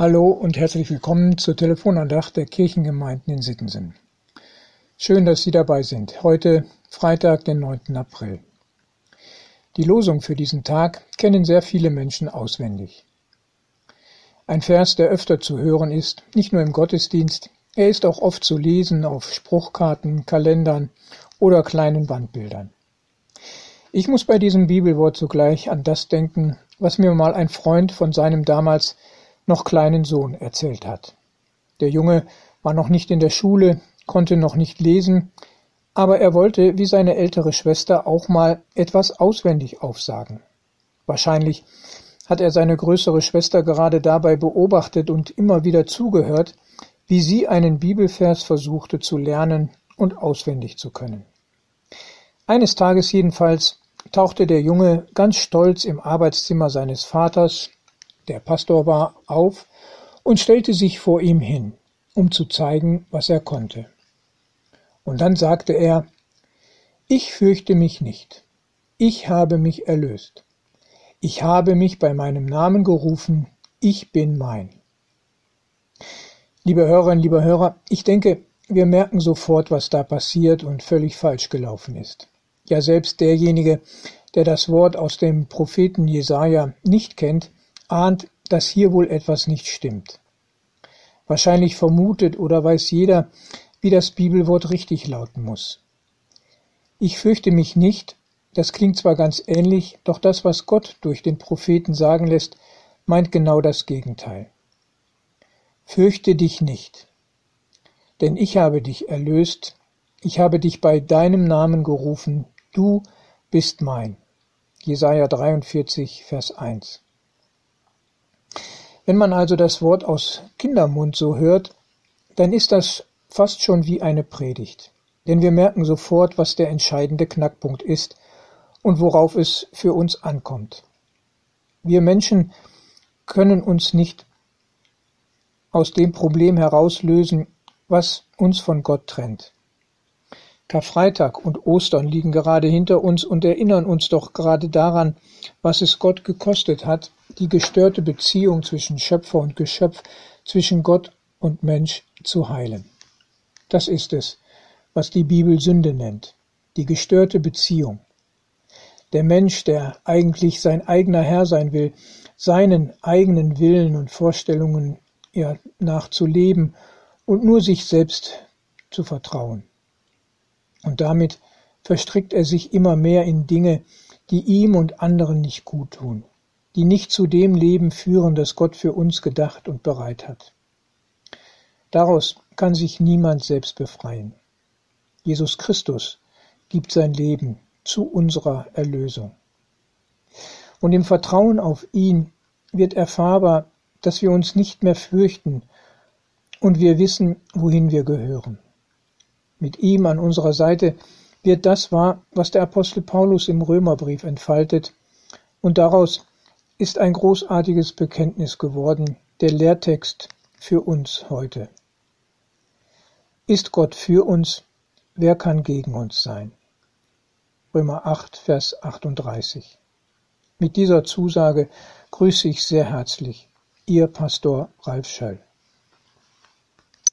Hallo und herzlich willkommen zur Telefonandacht der Kirchengemeinden in Sittensen. Schön, dass Sie dabei sind. Heute Freitag, den 9. April. Die Losung für diesen Tag kennen sehr viele Menschen auswendig. Ein Vers, der öfter zu hören ist, nicht nur im Gottesdienst, er ist auch oft zu lesen auf Spruchkarten, Kalendern oder kleinen Wandbildern. Ich muss bei diesem Bibelwort sogleich an das denken, was mir mal ein Freund von seinem damals noch kleinen Sohn erzählt hat. Der Junge war noch nicht in der Schule, konnte noch nicht lesen, aber er wollte wie seine ältere Schwester auch mal etwas auswendig aufsagen. Wahrscheinlich hat er seine größere Schwester gerade dabei beobachtet und immer wieder zugehört, wie sie einen Bibelvers versuchte zu lernen und auswendig zu können. Eines Tages jedenfalls tauchte der Junge ganz stolz im Arbeitszimmer seines Vaters der Pastor war, auf und stellte sich vor ihm hin, um zu zeigen, was er konnte. Und dann sagte er, ich fürchte mich nicht, ich habe mich erlöst, ich habe mich bei meinem Namen gerufen, ich bin mein. Liebe Hörerinnen, liebe Hörer, ich denke, wir merken sofort, was da passiert und völlig falsch gelaufen ist. Ja, selbst derjenige, der das Wort aus dem Propheten Jesaja nicht kennt, ahnt, dass hier wohl etwas nicht stimmt. Wahrscheinlich vermutet oder weiß jeder, wie das Bibelwort richtig lauten muss. Ich fürchte mich nicht, das klingt zwar ganz ähnlich, doch das, was Gott durch den Propheten sagen lässt, meint genau das Gegenteil. Fürchte dich nicht, denn ich habe dich erlöst, ich habe dich bei deinem Namen gerufen, du bist mein. Jesaja 43, Vers 1. Wenn man also das Wort aus Kindermund so hört, dann ist das fast schon wie eine Predigt. Denn wir merken sofort, was der entscheidende Knackpunkt ist und worauf es für uns ankommt. Wir Menschen können uns nicht aus dem Problem herauslösen, was uns von Gott trennt. Karfreitag und Ostern liegen gerade hinter uns und erinnern uns doch gerade daran, was es Gott gekostet hat, die gestörte Beziehung zwischen Schöpfer und Geschöpf, zwischen Gott und Mensch zu heilen. Das ist es, was die Bibel Sünde nennt, die gestörte Beziehung. Der Mensch, der eigentlich sein eigener Herr sein will, seinen eigenen Willen und Vorstellungen ja, nachzuleben und nur sich selbst zu vertrauen. Und damit verstrickt er sich immer mehr in Dinge, die ihm und anderen nicht gut tun die nicht zu dem Leben führen, das Gott für uns gedacht und bereit hat. Daraus kann sich niemand selbst befreien. Jesus Christus gibt sein Leben zu unserer Erlösung. Und im Vertrauen auf ihn wird erfahrbar, dass wir uns nicht mehr fürchten und wir wissen, wohin wir gehören. Mit ihm an unserer Seite wird das wahr, was der Apostel Paulus im Römerbrief entfaltet, und daraus ist ein großartiges Bekenntnis geworden, der Lehrtext für uns heute. Ist Gott für uns, wer kann gegen uns sein? Römer 8, Vers 38. Mit dieser Zusage grüße ich sehr herzlich Ihr Pastor Ralf Schöll.